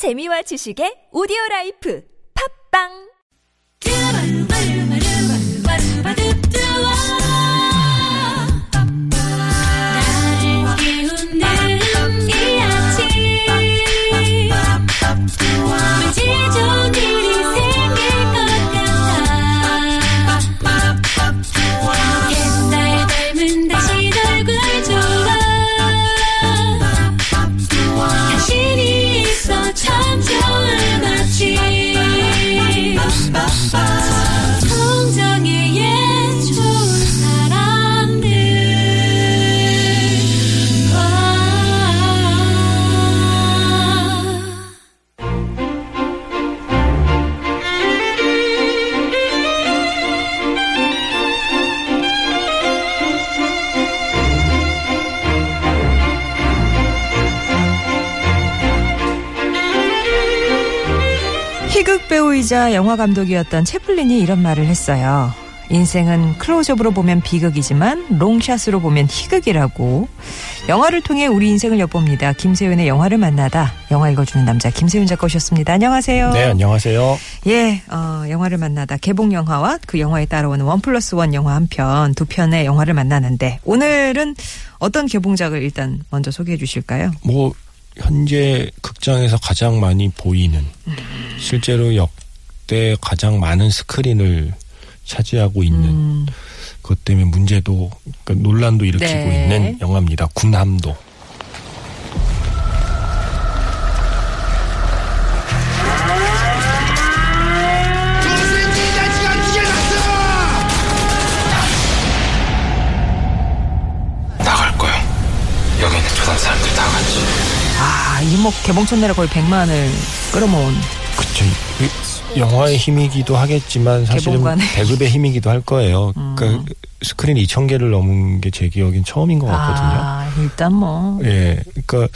재미와 지식의 오디오 라이프 팝빵 나를 깨우는 이 아침 배우이자 영화 감독이었던 채플린이 이런 말을 했어요. 인생은 클로즈업으로 보면 비극이지만 롱샷으로 보면 희극이라고. 영화를 통해 우리 인생을 엿봅니다. 김세윤의 영화를 만나다. 영화 읽어주는 남자 김세윤 작가 오셨습니다. 안녕하세요. 네, 안녕하세요. 예, 어, 영화를 만나다 개봉 영화와 그 영화에 따라오는 원 플러스 원 영화 한 편, 두 편의 영화를 만나는데 오늘은 어떤 개봉작을 일단 먼저 소개해 주실까요? 뭐 현재 극장에서 가장 많이 보이는 실제로 역 대 가장 많은 스크린을 차지하고 있는 음, 그것 때문에 문제도 그러니까 논란도 일으키고 네. 있는 영화입니다. 군함도. 나갈 거야. 여기 있는 조선 사람들 다 같이. 아, 뭐 개봉 첫날에 거의 100만을 끌어모은 그쵸. 이 영화의 힘이기도 하겠지만 사실은 개봉관의 배급의 힘이기도 할 거예요. 음. 그러니까 스크린 2천 개를 넘은 게 제 기억엔 처음인 것 같거든요. 아, 일단 뭐. 예, 그러니까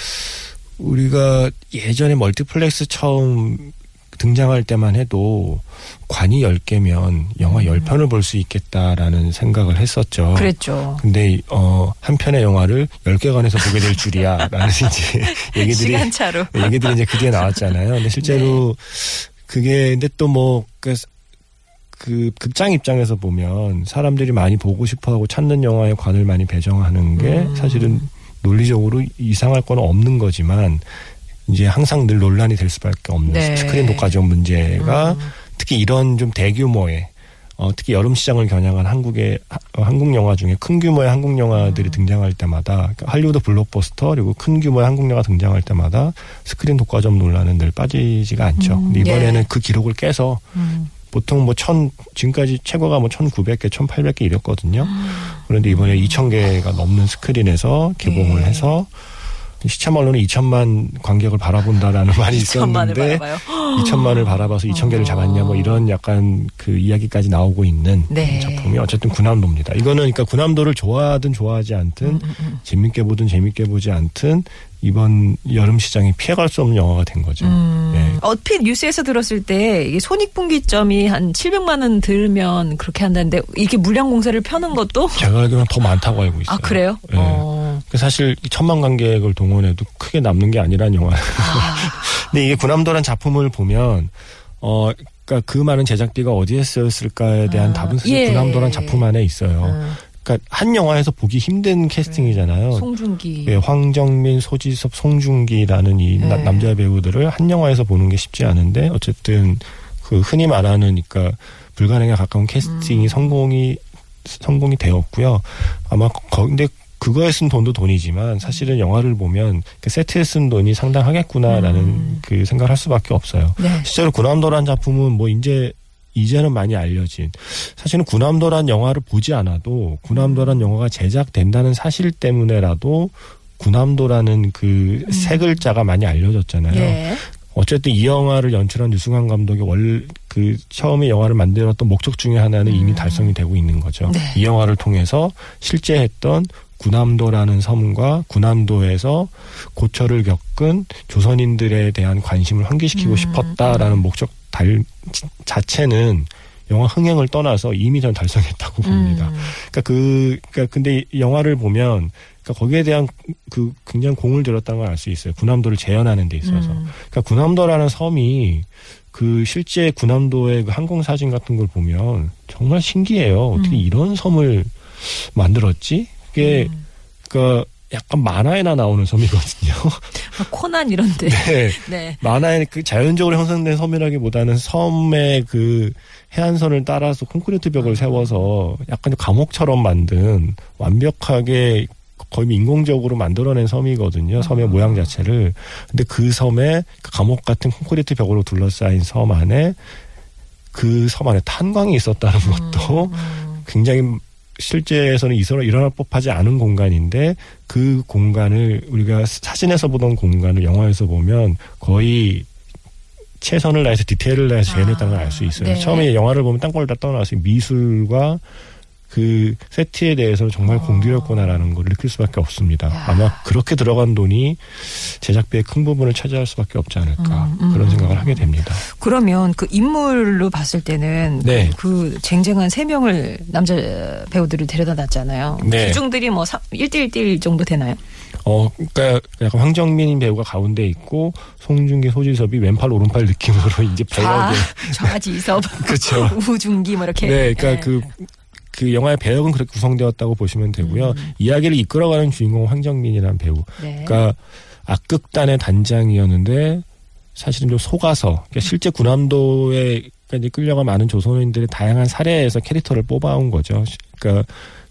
우리가 예전에 멀티플렉스 처음 등장할 때만 해도 관이 10개면 영화 10편을 볼 수 있겠다라는 생각을 했었죠. 음. 그랬죠. 근데 어, 한 편의 영화를 10개관에서 보게 될 줄이야 라는 이제 얘기들이 시간차로. 얘기들이 이제 그 뒤에 나왔잖아요. 근데 실제로 그게 근데 또뭐 그, 그 극장 입장에서 보면 사람들이 많이 보고 싶어 하고 찾는 영화에 관을 많이 배정하는 게 음. 사실은 논리적으로 이상할 건 없는 거지만 이제 항상 늘 논란이 될 수밖에 없는 네. 스크린 독과점 문제가 음. 특히 이런 좀 대규모의 어, 특히 여름 시장을 겨냥한 한국의 하- 어, 한국 영화 중에 큰 규모의 한국 영화들이 등장할 때마다 그러니까 할리우드 블록버스터 그리고 큰 규모의 한국 영화 등장할 때마다 스크린 독과점 논란은 늘 빠지지가 않죠. 음, 근데 이번에는 예. 그 기록을 깨서 음. 보통 뭐 천 지금까지 최고가 뭐 1,900개, 1,800개 이랬거든요. 그런데 이번에 2,000개가 넘는 스크린에서 개봉을 예. 해서 시쳇말로는 2천만 관객을 바라본다라는 말이 있었는데 바라봐요. 2천만을 바라봐서 2천 개를 잡았냐 뭐 이런 약간 그 이야기까지 나오고 있는 네. 작품이 어쨌든 군함도입니다. 이거는 그러니까 군함도를 좋아하든 좋아하지 않든 음, 재밌게 보든 재밌게 보지 않든 이번 여름 시장에 피해갈 수 없는 영화가 된 거죠. 음. 네. 얼핏 뉴스에서 들었을 때 이게 손익분기점이 한 700만 원 들면 그렇게 한다는데 이게 물량 공세를 펴는 것도 제가 알기로는 더 많다고 알고 있어요. 아 그래요? 네. 어. 그 사실 이 천만 관객을 동원해도 크게 남는 게 아니란 영화. 아, 근데 이게 군함도란 작품을 보면 어 그러니까 그 많은 제작비가 어디에 쓰였을까에 대한 아, 답은 사실 예. 군함도란 작품 안에 있어요. 음, 그러니까 한 영화에서 보기 힘든 캐스팅이잖아요. 송중기. 예, 황정민, 소지섭, 송중기라는 이 나- 네. 남자 배우들을 한 영화에서 보는 게 쉽지 않은데 어쨌든 그 흔히 말하는 그러니까 불가능에 가까운 캐스팅이 음. 성공이 성공이 되었고요. 아마 거 근데 그거에 쓴 돈도 돈이지만 사실은 영화를 보면 그 세트에 쓴 돈이 상당하겠구나라는 음. 그 생각을 할 수밖에 없어요. 네. 실제로 군함도란 작품은 뭐 이제 이제는 많이 알려진 사실은 군함도란 영화를 보지 않아도 군함도란 영화가 제작된다는 사실 때문에라도 군함도라는 그세 글자가 많이 알려졌잖아요. 예. 어쨌든 이 영화를 연출한 유승환 감독이 월 그 처음에 영화를 만들었던 목적 중에 하나는 이미 음. 달성이 되고 있는 거죠. 네. 이 영화를 통해서 실제 했던 군함도라는 섬과 군함도에서 고초를 겪은 조선인들에 대한 관심을 환기시키고 음, 싶었다라는 목적 달 자체는 영화 흥행을 떠나서 이미 전 달성했다고 봅니다. 음. 그러니까 그, 그러니까 근데 이 영화를 보면 그러니까 거기에 대한 그 굉장히 공을 들였다는 걸 알 수 있어요. 군함도를 재현하는 데 있어서. 음. 그러니까 군함도라는 섬이 그 실제 군함도의 그 항공 사진 같은 걸 보면 정말 신기해요. 어떻게 음. 이런 섬을 만들었지? 그게 음. 그러니까 약간 만화에나 나오는 섬이거든요. 아, 코난 이런데. 네. 네. 만화에 그 자연적으로 형성된 섬이라기보다는 섬의 그 해안선을 따라서 콘크리트 벽을 세워서 약간 감옥처럼 만든 완벽하게 거의 인공적으로 만들어낸 섬이거든요. 섬의 모양 자체를. 근데 그 섬에 그 감옥 같은 콘크리트 벽으로 둘러싸인 섬 안에 그 섬 안에 탄광이 있었다는 것도 음. 굉장히 실제에서는 있어 일어날 법하지 않은 공간인데 그 공간을 우리가 사진에서 보던 공간을 영화에서 보면 거의 최선을 다해서 디테일을 다해서 재현했다는 걸 알 수 있어요. 네. 처음에 영화를 보면 딴 걸 다 떠나서 미술과 그 세트에 대해서 정말 공들였구나라는 걸 느낄 수밖에 없습니다. 야. 아마 그렇게 들어간 돈이 제작비의 큰 부분을 차지할 수밖에 없지 않을까 음, 음, 그런 음. 생각을 하게 됩니다. 그러면 그 인물로 봤을 때는 네. 그, 그 쟁쟁한 세 명을 남자 배우들을 데려다 놨잖아요. 네. 기중들이 뭐 1대1대1 정도 되나요? 어, 그러니까 약간 황정민 배우가 가운데 있고 송중기, 소지섭이 왼팔 오른팔 느낌으로 이제 좌, 배역에 좌지섭, 그렇죠. 우중기 뭐 이렇게. 네, 그러니까 예. 그, 그 영화의 배역은 그렇게 구성되었다고 보시면 되고요. 음. 이야기를 이끌어가는 주인공은 황정민이라는 배우. 네. 그러니까 악극단의 단장이었는데 사실은 좀 속아서 그러니까 실제 군함도에 까지 끌려가 많은 조선인들의 다양한 사례에서 캐릭터를 뽑아온 거죠. 그러니까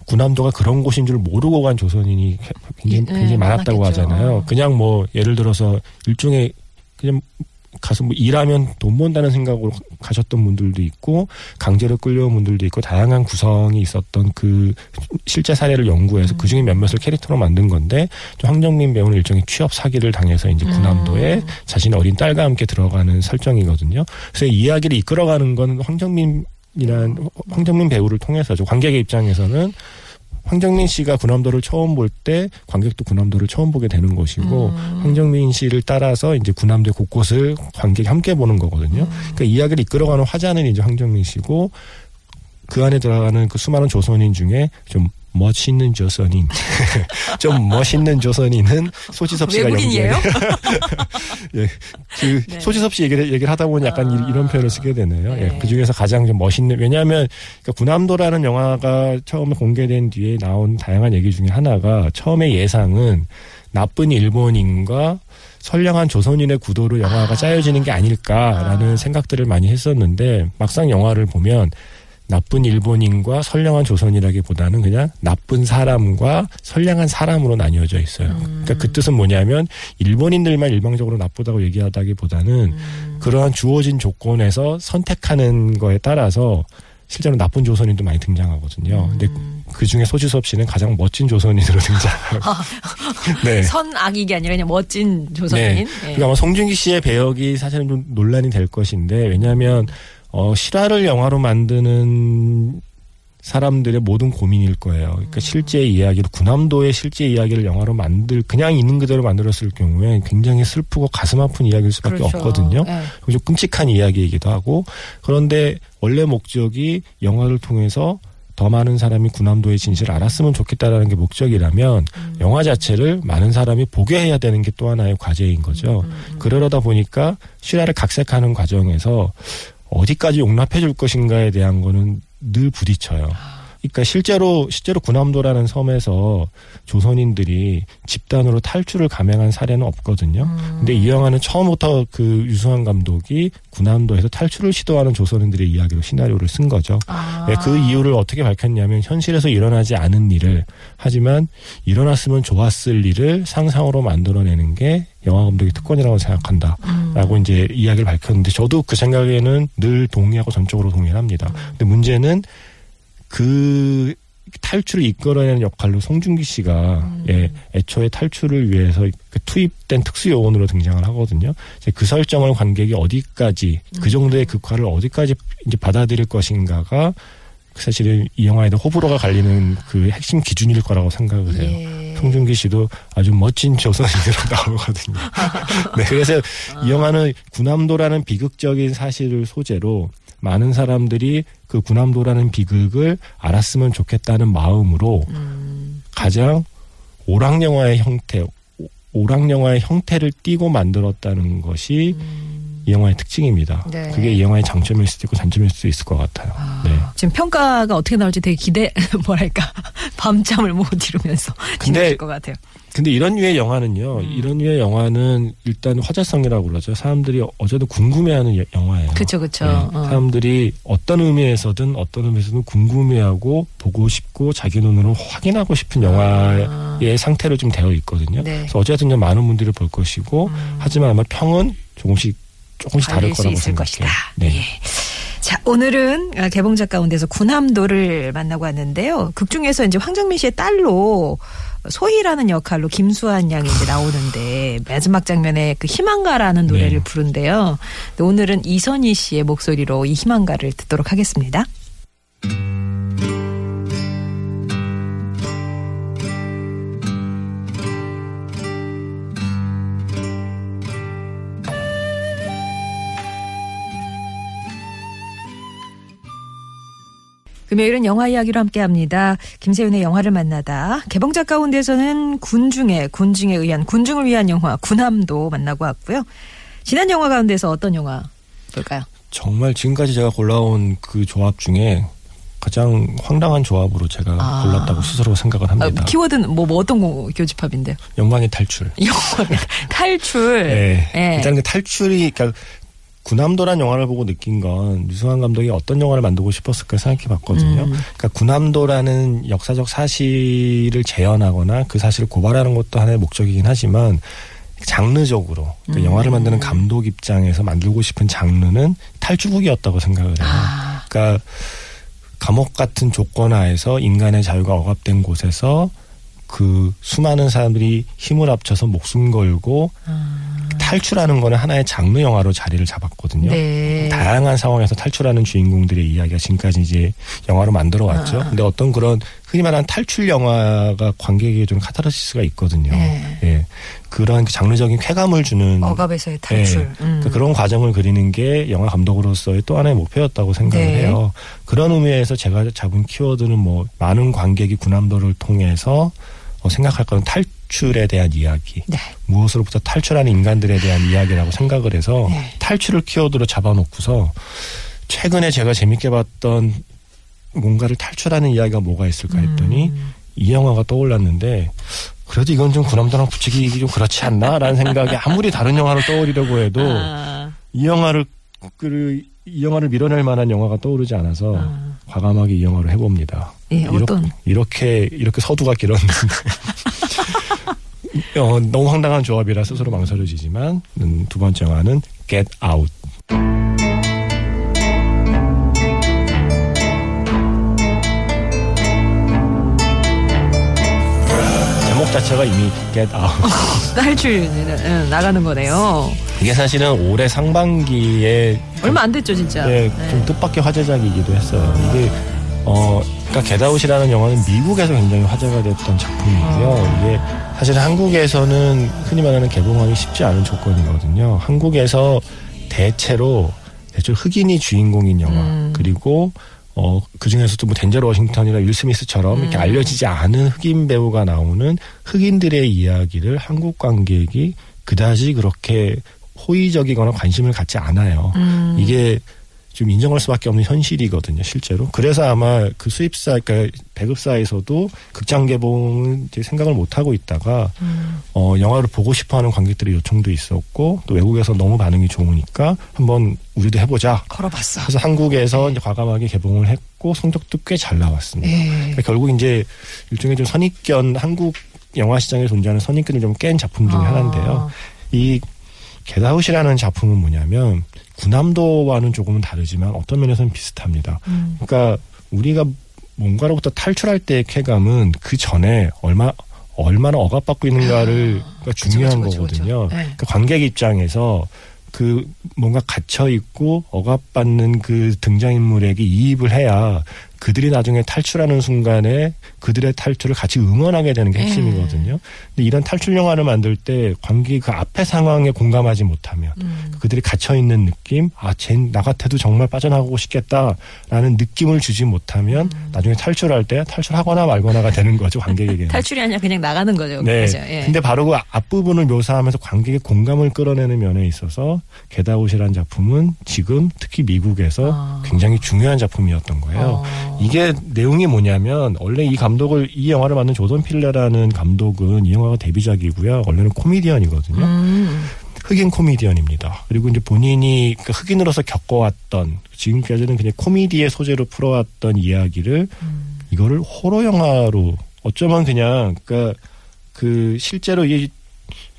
군함도가 그런 곳인 줄 모르고 간 조선인이 굉장히, 네, 굉장히 많았다고 많았겠죠. 하잖아요. 그냥 뭐 예를 들어서 일종의 그냥 가서 뭐 일하면 돈 번다는 생각으로 가셨던 분들도 있고 강제로 끌려온 분들도 있고 다양한 구성이 있었던 그 실제 사례를 연구해서 그 중에 몇몇을 캐릭터로 만든 건데 좀 황정민 배우는 일종의 취업 사기를 당해서 이제 군함도에 음. 자신의 어린 딸과 함께 들어가는 설정이거든요. 그래서 이 이야기를 이끌어가는 건 황정민 이란 황정민 배우를 통해서죠. 관객의 입장에서는 황정민 씨가 군함도를 처음 볼 때 관객도 군함도를 처음 보게 되는 것이고 음. 황정민 씨를 따라서 이제 군함도 곳곳을 관객이 함께 보는 거거든요. 그러니까 이야기를 이끌어가는 화자는 이제 황정민 씨고 그 안에 들어가는 그 수많은 조선인 중에 좀 멋있는 조선인, 좀 멋있는 조선인은 소지섭 씨가 외국인이에요? 예, 그 네. 소지섭 씨 얘기를 얘기를 하다 보니 약간 아. 이- 이런 표현을 쓰게 되네요. 네. 예, 그 중에서 가장 좀 멋있는 왜냐하면 그러니까 군함도라는 영화가 처음에 공개된 뒤에 나온 다양한 얘기 중에 하나가 처음에 예상은 나쁜 일본인과 선량한 조선인의 구도로 영화가 아. 짜여지는 게 아닐까라는 아. 생각들을 많이 했었는데 막상 영화를 보면 나쁜 일본인과 선량한 조선이라기보다는 그냥 나쁜 사람과 선량한 사람으로 나뉘어져 있어요. 음. 그러니까 그 뜻은 뭐냐면 일본인들만 일방적으로 나쁘다고 얘기하다기보다는 음. 그러한 주어진 조건에서 선택하는 거에 따라서 실제로 나쁜 조선인도 많이 등장하거든요. 근데 음. 그 중에 소지섭 씨는 가장 멋진 조선인으로 등장하고. 네. 선악이게 아니라 그냥 멋진 조선인. 네. 예. 그러니까 아마 송중기 씨의 배역이 사실은 좀 논란이 될 것인데 왜냐하면 어, 실화를 영화로 만드는 사람들의 모든 고민일 거예요. 음. 그러니까 실제 이야기를 군함도의 실제 이야기를 영화로 만들 그냥 있는 그대로 만들었을 경우에 굉장히 슬프고 가슴 아픈 이야기일 수밖에 그렇죠. 없거든요. 예. 그리고 좀 끔찍한 이야기이기도 하고 그런데 원래 목적이 영화를 통해서 더 많은 사람이 군함도의 진실을 알았으면 좋겠다라는 게 목적이라면 음. 영화 자체를 많은 사람이 보게 해야 되는 게 또 하나의 과제인 거죠. 음. 그러다 보니까 실화를 각색하는 과정에서 어디까지 용납해 줄 것인가에 대한 거는 늘 부딪혀요. 그러니까 실제로 실제로 군함도라는 섬에서 조선인들이 집단으로 탈출을 감행한 사례는 없거든요. 음. 근데 이 영화는 처음부터 그 유수환 감독이 군함도에서 탈출을 시도하는 조선인들의 이야기로 시나리오를 쓴 거죠. 아. 네, 그 이유를 어떻게 밝혔냐면 현실에서 일어나지 않은 일을 하지만 일어났으면 좋았을 일을 상상으로 만들어내는 게 영화 감독의 특권이라고 생각한다. 음. 라고 이제 이야기를 밝혔는데 저도 그 생각에는 늘 동의하고 전적으로 동의를 합니다. 근데 문제는 그 탈출을 이끌어내는 역할로 송중기 씨가 음. 예, 애초에 탈출을 위해서 그 투입된 특수 요원으로 등장을 하거든요. 이제 그 설정을 관객이 어디까지 그 정도의 극화를 어디까지 이제 받아들일 것인가가 사실은 이 영화에도 호불호가 갈리는 그 핵심 기준일 거라고 생각을 해요. 예. 송중기 씨도 아주 멋진 조선인으로 나오거든요. 네, 그래서 이 영화는 군함도라는 비극적인 사실을 소재로 많은 사람들이 그 군함도라는 비극을 알았으면 좋겠다는 마음으로 음. 가장 오락 영화의 형태, 오- 오락 영화의 형태를 띠고 만들었다는 것이 이 영화의 특징입니다. 음. 네. 그게 이 영화의 장점일 수도 있고 단점일 수도 있을 것 같아요. 아, 네. 지금 평가가 어떻게 나올지 되게 기대, 뭐랄까, 밤잠을 못 이루면서 지내실 것 같아요. 근데 이런 류의 영화는요, 음. 이런 류의 영화는 일단 화제성이라고 그러죠. 사람들이 어제도 궁금해하는 여- 영화예요. 그쵸, 그쵸. 네, 어. 사람들이 어떤 의미에서든 어떤 의미에서든 궁금해하고 보고 싶고 자기 눈으로 확인하고 싶은 영화의 아. 상태로 좀 되어 있거든요. 네. 그래서 어쨌든 많은 분들이 볼 것이고 음. 하지만 아마 평은 조금씩 조금씩 다를 거라고 생각해요. 것이다. 네. 예. 자, 오늘은 아, 개봉작 가운데서 군함도를 만나고 왔는데요. 극 중에서 이제 황정민 씨의 딸로 소희라는 역할로 김수환 양이 이제 나오는데 마지막 장면에 그 희망가라는 노래를 네. 부른대요. 근데 오늘은 이선희 씨의 목소리로 이 희망가를 듣도록 하겠습니다. 금요일은 영화 이야기로 함께합니다. 김세윤의 영화를 만나다 개봉작 가운데서는 군중에 군중에 의한 군중을 위한 영화 군함도 만나고 왔고요. 지난 영화 가운데서 어떤 영화 볼까요? 정말 지금까지 제가 골라온 그 조합 중에 가장 황당한 조합으로 제가 아. 골랐다고 스스로 생각을 아, 합니다. 키워드는 뭐, 뭐 어떤 거 교집합인데요? 영광의 탈출. 영화 탈출. 네. 예. 일단 그 탈출이 그러니까 군함도란 영화를 보고 느낀 건 유승환 감독이 어떤 영화를 만들고 싶었을까 생각해 봤거든요. 음. 그러니까 군함도라는 역사적 사실을 재현하거나 그 사실을 고발하는 것도 하나의 목적이긴 하지만 장르적으로 그러니까 음. 영화를 만드는 감독 입장에서 만들고 싶은 장르는 탈주국이었다고 생각을 해요. 아, 그러니까 감옥 같은 조건 하에서 인간의 자유가 억압된 곳에서 그 수많은 사람들이 힘을 합쳐서 목숨 걸고 아. 탈출하는 거는 하나의 장르 영화로 자리를 잡았거든요. 네. 다양한 상황에서 탈출하는 주인공들의 이야기가 지금까지 이제 영화로 만들어 왔죠. 아. 근데 어떤 그런 흔히 말하는 탈출 영화가 관객에게 좀 카타르시스가 있거든요. 네. 예. 그런 그 장르적인 쾌감을 주는 억압에서의 탈출. 예. 음. 그러니까 그런 과정을 그리는 게 영화 감독으로서의 또 하나의 목표였다고 생각을 네. 해요. 그런 의미에서 제가 잡은 키워드는 뭐 많은 관객이 군함도를 통해서 어, 생각할 거는 탈 출에 대한 이야기, 네. 무엇으로부터 탈출하는 인간들에 대한 이야기라고 생각을 해서 네. 탈출을 키워드로 잡아놓고서 최근에 제가 재밌게 봤던 뭔가를 탈출하는 이야기가 뭐가 있을까 했더니 음. 이 영화가 떠올랐는데 그래도 이건 좀 군함도랑 붙이기 좀 그렇지 않나라는 생각이 아무리 다른 영화를 떠올리려고 해도 아, 이 영화를 그, 이 영화를 밀어낼 만한 영화가 떠오르지 않아서 아. 과감하게 이 영화를 해봅니다. 예, 이렇게, 어떤? 이렇게 이렇게 서두가 길었는데 어, 너무 황당한 조합이라 스스로 망설여지지만 음, 두 번째 영화는 Get Out. 제목 자체가 이미 Get Out. 탈출 응, 나가는 거네요. 이게 사실은 올해 상반기에 얼마 안 됐죠, 진짜. 예, 네. 좀 뜻밖의 화제작이기도 했어요. 이게 어, 그러니까 겟아웃이라는 영화는 미국에서 굉장히 화제가 됐던 작품이고요. 이게 사실 한국에서는 흔히 말하는 개봉하기 쉽지 않은 조건이거든요. 한국에서 대체로 대체로 흑인이 주인공인 영화 음. 그리고 어, 그 중에서도 뭐 덴젤 워싱턴이나 윌 스미스처럼 이렇게 음. 알려지지 않은 흑인 배우가 나오는 흑인들의 이야기를 한국 관객이 그다지 그렇게 호의적이거나 관심을 갖지 않아요. 음. 이게 좀 인정할 수밖에 없는 현실이거든요, 실제로. 그래서 아마 그 수입사, 그러니까 배급사에서도 극장 개봉 이제 생각을 못 하고 있다가 음. 어 영화를 보고 싶어하는 관객들의 요청도 있었고 또 외국에서 너무 반응이 좋으니까 한번 우리도 해보자. 걸어봤어. 그래서 한국에서 이제 과감하게 개봉을 했고 성적도 꽤 잘 나왔습니다. 예. 그러니까 결국 이제 일종의 좀 선입견 한국 영화 시장에 존재하는 선입견을 좀 깬 작품 중에 아. 하나인데요. 이 겟아웃이라는 작품은 뭐냐면 군함도와는 조금은 다르지만 어떤 면에서는 비슷합니다. 음. 그러니까 우리가 뭔가로부터 탈출할 때의 쾌감은 그 전에 얼마 얼마나 억압받고 있는가를 가 중요한 아, 그쵸, 그쵸, 거거든요. 그쵸. 네. 그 관객 입장에서 그 뭔가 갇혀 있고 억압받는 그 등장인물에게 이입을 해야 그들이 나중에 탈출하는 순간에 그들의 탈출을 같이 응원하게 되는 게 네. 핵심이거든요. 근데 이런 탈출 영화를 만들 때 관객이 그 앞의 상황에 공감하지 못하면 음. 그들이 갇혀 있는 느낌, 아, 쟤나 같아도 정말 빠져나가고 싶겠다라는 느낌을 주지 못하면 나중에 탈출할 때 탈출하거나 말거나가 되는 거죠 관객에게는. 탈출이 아니라 그냥 나가는 거죠. 네. 그죠? 예. 근데 바로 그 앞부분을 묘사하면서 관객의 공감을 끌어내는 면에 있어서 게다웃이라는 작품은 지금 특히 미국에서 아. 굉장히 중요한 작품이었던 거예요. 어. 이게 내용이 뭐냐면 원래 이 감독을 이 영화를 만든 조던 필러라는 감독은 이 영화가 데뷔작이고요. 원래는 코미디언이거든요. 음. 흑인 코미디언입니다. 그리고 이제 본인이 그 흑인으로서 겪어왔던 지금까지는 그냥 코미디의 소재로 풀어왔던 이야기를 음. 이거를 호러 영화로 어쩌면 그냥 그러니까 그 실제로 이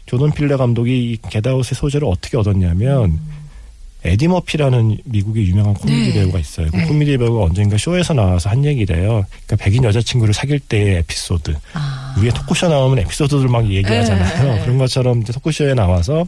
조던 필 감독이 이 겟아웃의 소재를 어떻게 얻었냐면 에디 머피라는 미국의 유명한 코미디 네. 배우가 있어요. 그 네. 코미디 배우가 언젠가 쇼에서 나와서 한 얘기래요. 그러니까 백인 여자친구를 사귈 때의 에피소드. 아. 왜 토크쇼 나오면 에피소드를 막 얘기하잖아요. 네, 네. 그런 것처럼 이제 토크쇼에 나와서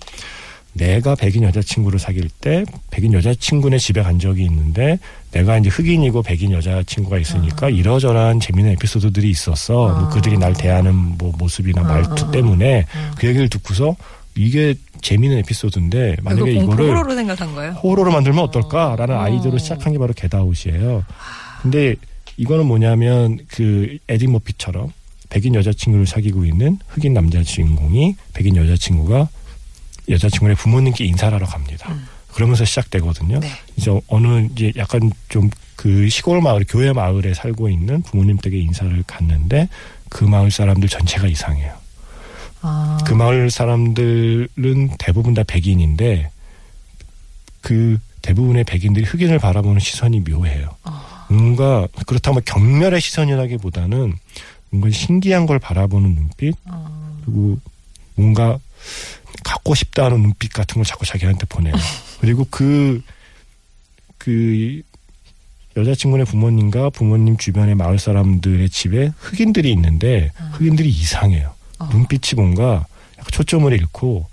내가 백인 여자친구를 사귈 때 백인 여자친구네 집에 간 적이 있는데 내가 이제 흑인이고 백인 여자친구가 있으니까 이러저러한 재미있는 에피소드들이 있었어. 뭐 아. 그들이 날 대하는 뭐 모습이나 말투 아. 때문에 아. 그 얘기를 듣고서 이게 재미있는 에피소드인데 만약에 이거를 호러로 생각한 거예요? 호러로 만들면 어떨까라는 어. 아이디어로 시작한 게 바로 겟아웃이에요. 근데 이거는 뭐냐면 그 에디 머피처럼 백인 여자친구를 사귀고 있는 흑인 남자 주인공이 백인 여자친구가 여자친구의 부모님께 인사를 하러 갑니다. 음. 그러면서 시작되거든요. 네. 이제 어느 이제 약간 좀 그 시골 마을, 교회 마을에 살고 있는 부모님 댁에 인사를 갔는데 그 마을 사람들 전체가 이상해요. 아. 그 마을 사람들은 대부분 다 백인인데 그 대부분의 백인들이 흑인을 바라보는 시선이 묘해요. 아. 뭔가 그렇다면 경멸의 시선이라기보다는 뭔가 신기한 걸 바라보는 눈빛 아. 그리고 뭔가 갖고 싶다는 눈빛 같은 걸 자꾸 자기한테 보내요. 그리고 그, 그, 여자친구네 부모님과 부모님 주변의 마을 사람들의 집에 흑인들이 있는데 흑인들이 이상해요. 어. 눈빛이 뭔가 약간 초점을 잃고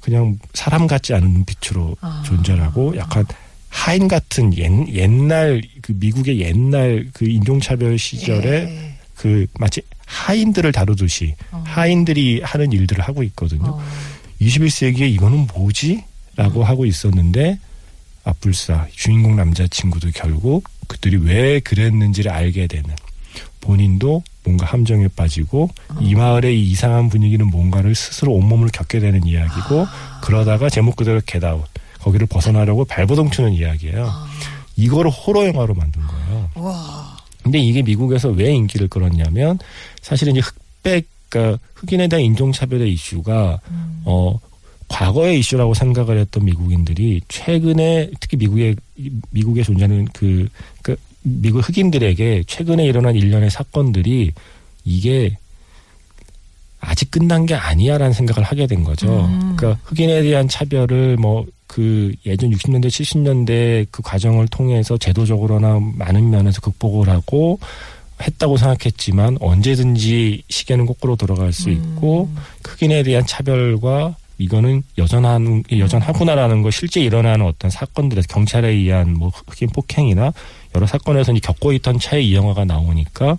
그냥 사람 같지 않은 눈빛으로 아. 존재하고 약간 하인 같은 옛, 옛날 그 미국의 옛날 그 인종차별 시절에 예. 그 마치 하인들을 다루듯이 어. 하인들이 하는 일들을 하고 있거든요. 어. 21세기에 이거는 뭐지? 라고 하고 있었는데 앞불사 주인공 남자친구도 결국 그들이 왜 그랬는지를 알게 되는 본인도 뭔가 함정에 빠지고 이 마을의 이 이상한 분위기는 뭔가를 스스로 온몸으로 겪게 되는 이야기고 그러다가 제목 그대로 겟아웃 거기를 벗어나려고 발버둥 치는 이야기예요. 이거를 호러 영화로 만든 거예요. 와. 근데 이게 미국에서 왜 인기를 끌었냐면 사실은 이제 흑백 그러니까 흑인에 대한 인종차별의 이슈가 음. 어 과거의 이슈라고 생각을 했던 미국인들이 최근에 특히 미국의 미국에 존재하는 그, 그 미국 흑인들에게 최근에 일어난 일련의 사건들이 이게 아직 끝난 게 아니야라는 생각을 하게 된 거죠. 음. 그러니까 흑인에 대한 차별을 뭐 그 예전 60년대 70년대 그 과정을 통해서 제도적으로나 많은 면에서 극복을 하고 했다고 생각했지만 언제든지 시계는 거꾸로 돌아갈 수 있고 음. 흑인에 대한 차별과 이거는 여전한 여전하구나라는 거 실제 일어나는 어떤 사건들에서 경찰에 의한 뭐 흑인 폭행이나 여러 사건에서 이제 겪고 있던 차에 이 영화가 나오니까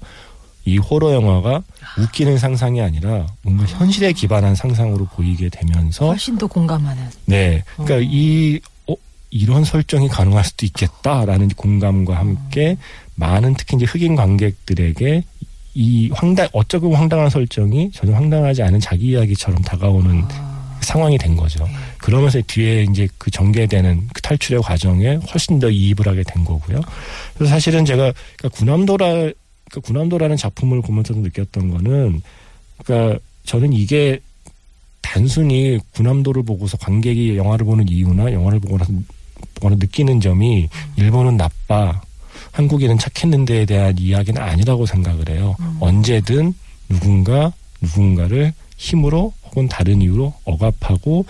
이 호러 영화가 웃기는 상상이 아니라 뭔가 현실에 기반한 상상으로 보이게 되면서 훨씬 더 공감하는. 네 그러니까 이 어, 이런 설정이 가능할 수도 있겠다라는 공감과 함께 많은 특히 이제 흑인 관객들에게 이 황당 어쩌고 황당한 설정이 전혀 황당하지 않은 자기 이야기처럼 다가오는 아. 상황이 된 거죠. 네. 그러면서 뒤에 이제 그 전개되는 그 탈출의 과정에 훨씬 더 이입을 하게 된 거고요. 그래서 사실은 제가 그러니까 구남도라 그러니까 구남도라는 작품을 보면서도 느꼈던 거는 그러니까 저는 이게 단순히 구남도를 보고서 관객이 영화를 보는 이유나 영화를 보고 나서 보거나 느끼는 점이 일본은 나빠 한국인은 착했는데에 대한 이야기는 아니라고 생각을 해요. 언제든 누군가 누군가를 힘으로 혹은 다른 이유로 억압하고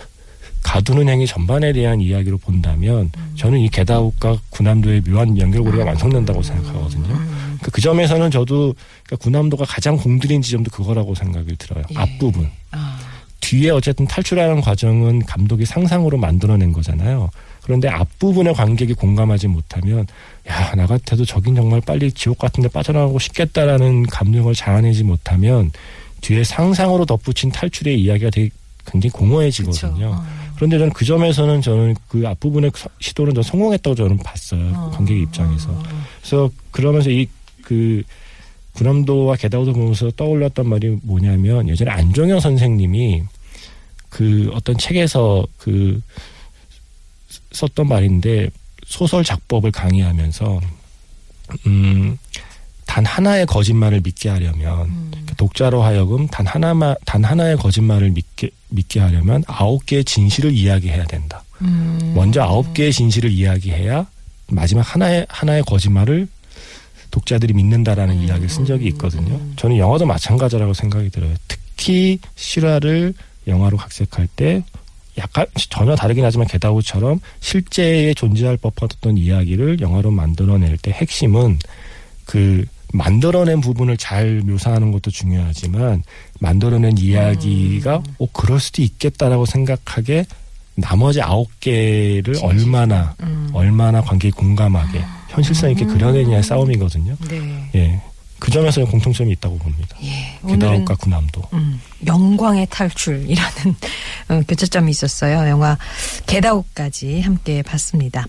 가두는 행위 전반에 대한 이야기로 본다면 저는 이 게다웃과 구남도의 묘한 연결고리가 완성된다고 생각하거든요. 그러니까 그 점에서는 저도 그러니까 구남도가 가장 공들인 지점도 그거라고 생각이 들어요. 예. 앞부분. 아. 뒤에 어쨌든 탈출하는 과정은 감독이 상상으로 만들어낸 거잖아요. 그런데 앞부분의 관객이 공감하지 못하면 야 나 같아도 저긴 정말 빨리 지옥 같은 데 빠져나가고 싶겠다라는 감정을 자아내지 못하면 뒤에 상상으로 덧붙인 탈출의 이야기가 되게 굉장히 공허해지거든요. 어. 그런데 저는 그 점에서는 저는 그 앞부분의 서- 시도는 좀 성공했다고 저는 봤어요. 어. 관객 입장에서. 그래서 그러면서 이 그 군함도와 개다우도 보면서 떠올랐던 말이 뭐냐면 예전에 안종현 선생님이 그 어떤 책에서 그 썼던 말인데 소설 작법을 강의하면서 음, 단 하나의 거짓말을 믿게 하려면 그 독자로 하여금 단 하나만 단 하나의 거짓말을 믿게 믿게 하려면 아홉 개의 진실을 이야기해야 된다. 음. 먼저 아홉 개의 진실을 이야기해야 마지막 하나의 하나의 거짓말을 독자들이 믿는다라는 음. 이야기를 쓴 적이 있거든요. 저는 영화도 마찬가지라고 생각이 들어요. 특히 실화를 영화로 각색할 때 약간 전혀 다르긴 하지만 게다우처럼 실제에 존재할 법한 어떤 이야기를 영화로 만들어낼 때 핵심은 그 만들어낸 부분을 잘 묘사하는 것도 중요하지만 만들어낸 이야기가 음. 어 그럴 수도 있겠다라고 생각하게 나머지 아홉 개를 얼마나 음. 얼마나 관객이 공감하게 현실성 있게 그려내냐의 싸움이거든요. 네. 예. 그 점에서는 공통점이 있다고 봅니다. 예. 오늘은 게다우과 군함도. 음, 영광의 탈출이라는 어, 교차점이 있었어요. 영화 게다우까지 함께 봤습니다.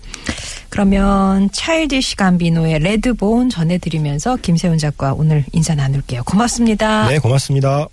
그러면 차일디시 감비노의 레드본 전해드리면서 김세훈 작가 오늘 인사 나눌게요. 고맙습니다. 네, 고맙습니다.